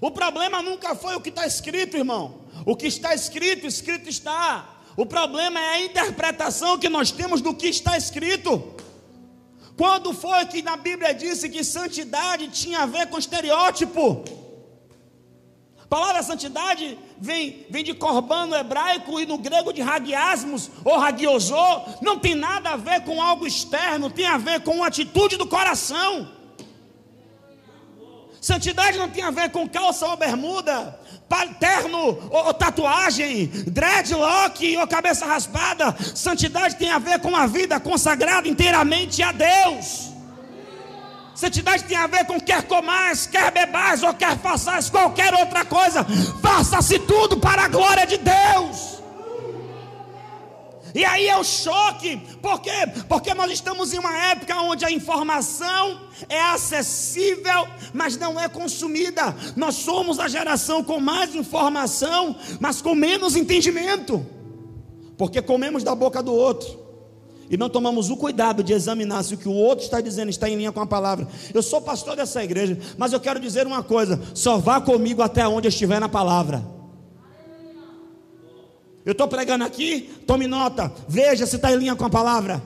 O problema nunca foi o que está escrito, irmão. O que está escrito, escrito está. O problema é a interpretação que nós temos do que está escrito. Quando foi que na Bíblia disse que santidade tinha a ver com estereótipo? A palavra santidade vem, vem de corban no hebraico e no grego de hagiasmos ou hagiosô. Não tem nada a ver com algo externo, tem a ver com uma atitude do coração. Santidade não tem a ver com calça ou bermuda, terno ou, tatuagem, dreadlock ou cabeça raspada. Santidade tem a ver com a vida consagrada inteiramente a Deus. Santidade tem a ver com quer comais, quer bebais ou quer façais qualquer outra coisa. Faça-se tudo para a glória de Deus. E aí é o choque, por quê? Porque nós estamos em uma época onde a informação é acessível, mas não é consumida. Nós somos a geração com mais informação, mas com menos entendimento, porque comemos da boca do outro. E não tomamos o cuidado de examinar se o que o outro está dizendo está em linha com a palavra. Eu sou pastor dessa igreja, mas eu quero dizer uma coisa: só vá comigo até onde eu estiver na palavra. Eu estou pregando aqui, tome nota, veja se está em linha com a palavra.